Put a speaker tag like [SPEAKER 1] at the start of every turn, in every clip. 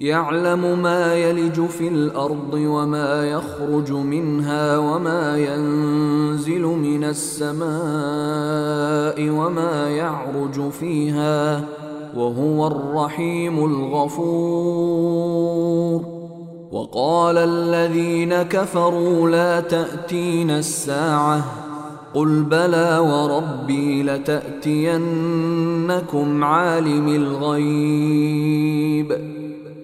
[SPEAKER 1] يعلم ما يلج في الأرض وما يخرج منها وما ينزل من السماء وما يعرج فيها وهو الرحيم الغفور. وقال الذين كفروا لا تاتين الساعة قل بلى وربي لتأتينكم عالم الغيب.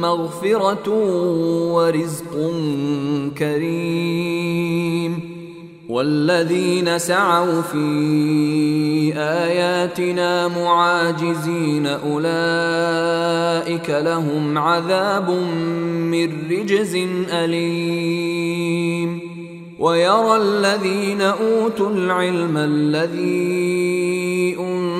[SPEAKER 1] مغفرة ورزق كريم. والذين سعوا في آياتنا معاجزين أولئك لهم عذاب من رجز أليم. ويرى الذين أوتوا العلم الذي أنزل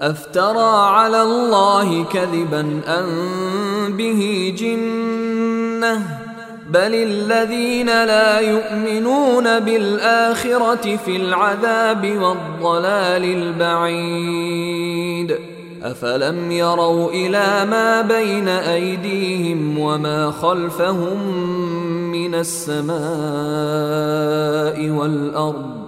[SPEAKER 1] أفترى على الله كذبا أم به جنة؟ بل الذين لا يؤمنون بالآخرة في العذاب والضلال البعيد. أفلم يروا إلى ما بين أيديهم وما خلفهم من السماء والأرض؟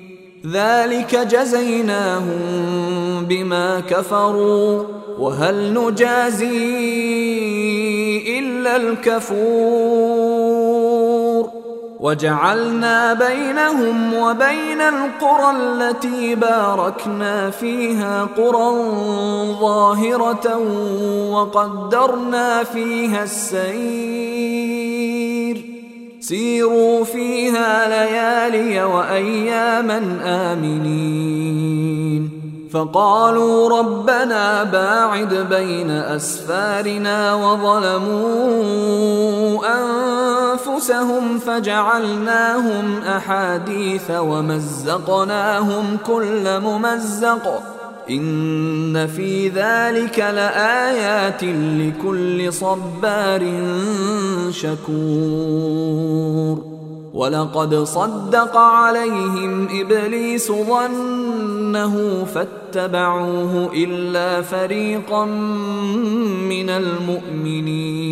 [SPEAKER 1] ذلك جزيناهم بما كفروا وهل نجازي إلا الكفور؟ وجعلنا بينهم وبين القرى التي باركنا فيها قرى ظاهرة وقدرنا فيها السير. سيروا فيها ليالي وأياما آمنين. فقالوا ربنا باعد بين أسفارنا وظلموا أنفسهم فجعلناهم أحاديث ومزقناهم كل ممزق. إن في ذلك لآيات لكل صبار شكور. ولقد صدق عليهم إبليس ظنه فاتبعوه إلا فريقا من المؤمنين.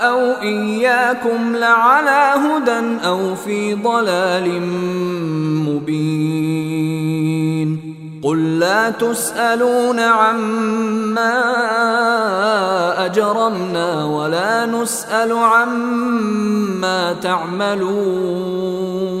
[SPEAKER 1] أو اياكم لعلى هدى أو في ضلال مبين. قل لا تسألون عما أجرمنا ولا نسأل عما تعملون.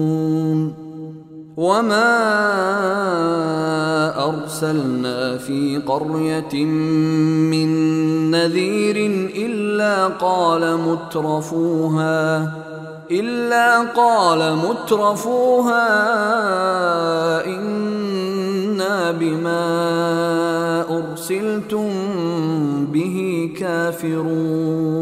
[SPEAKER 1] وما أرسلنا في قرية من نذير إلا قال مترفوها إلا قال مترفوها إنا بما أرسلتم به كافرون.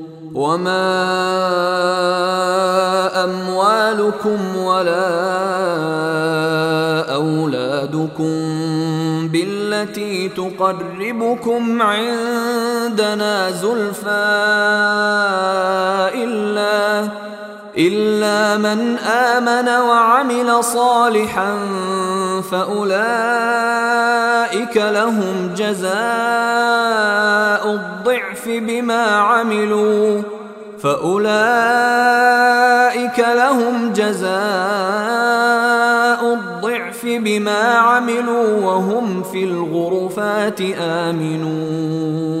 [SPEAKER 1] وما اموالكم ولا اولادكم بالتي تقربكم عندنا زلفى الا إلا من آمن وعمل صالحا فأولئك لهم جزاء الضعف بما عملوا فأولئك لهم جزاء الضعف بما عملوا وهم في الغرفات آمنون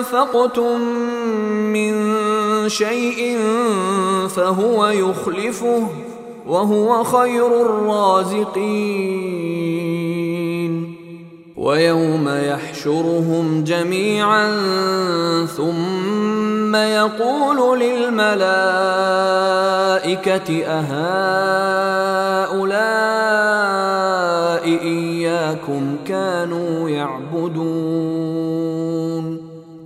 [SPEAKER 1] انفقتم من شيء فهو يخلفه وهو خير الرازقين ويوم يحشرهم جميعا ثم يقول للملائكه اهؤلاء اياكم كانوا يعبدون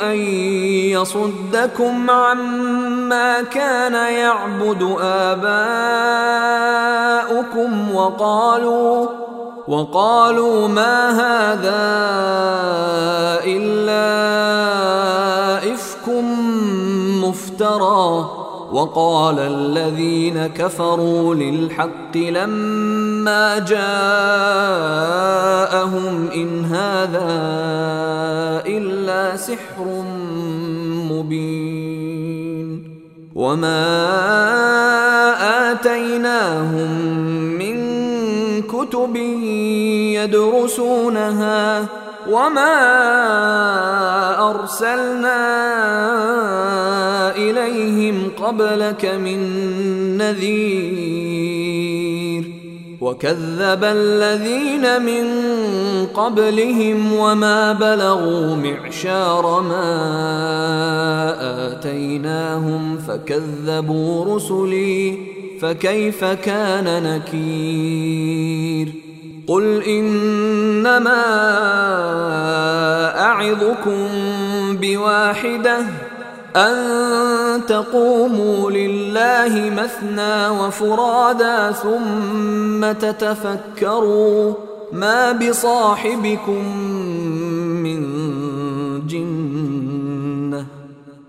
[SPEAKER 1] أن يصدكم عما كان يعبد آباؤكم وقالوا وقالوا ما هذا إلا إفك مفترى وقال الذين كفروا للحق لما جاءهم إن هذا إلا سحر مبين وما آتيناهم من كتب يدرسونها وما ارسلنا اليهم قبلك من نذير وكذب الذين من قبلهم وما بلغوا معشار ما اتيناهم فكذبوا رسلي فكيف كان نكير قل انما اعظكم بواحده ان تقوموا لله مثنى وفرادا ثم تتفكروا ما بصاحبكم من جنه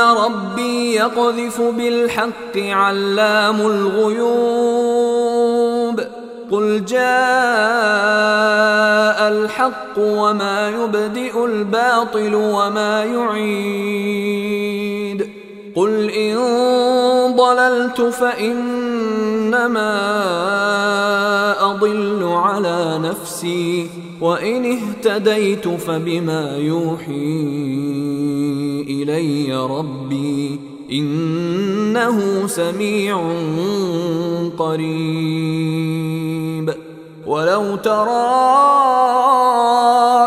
[SPEAKER 1] ربي يقذف بالحق علام الغيوب. قل جاء الحق وما يبدئ الباطل وما يعيد. قل إن ضللت فإنما أضل على نفسي. وإن اهتديت فبما يوحي إلي ربي إنه سميع قريب. ولو ترى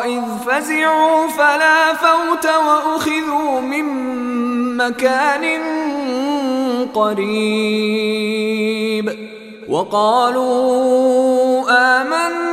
[SPEAKER 1] إذ فزعوا فلا فوت وأخذوا من مكان قريب. وقالوا آمنا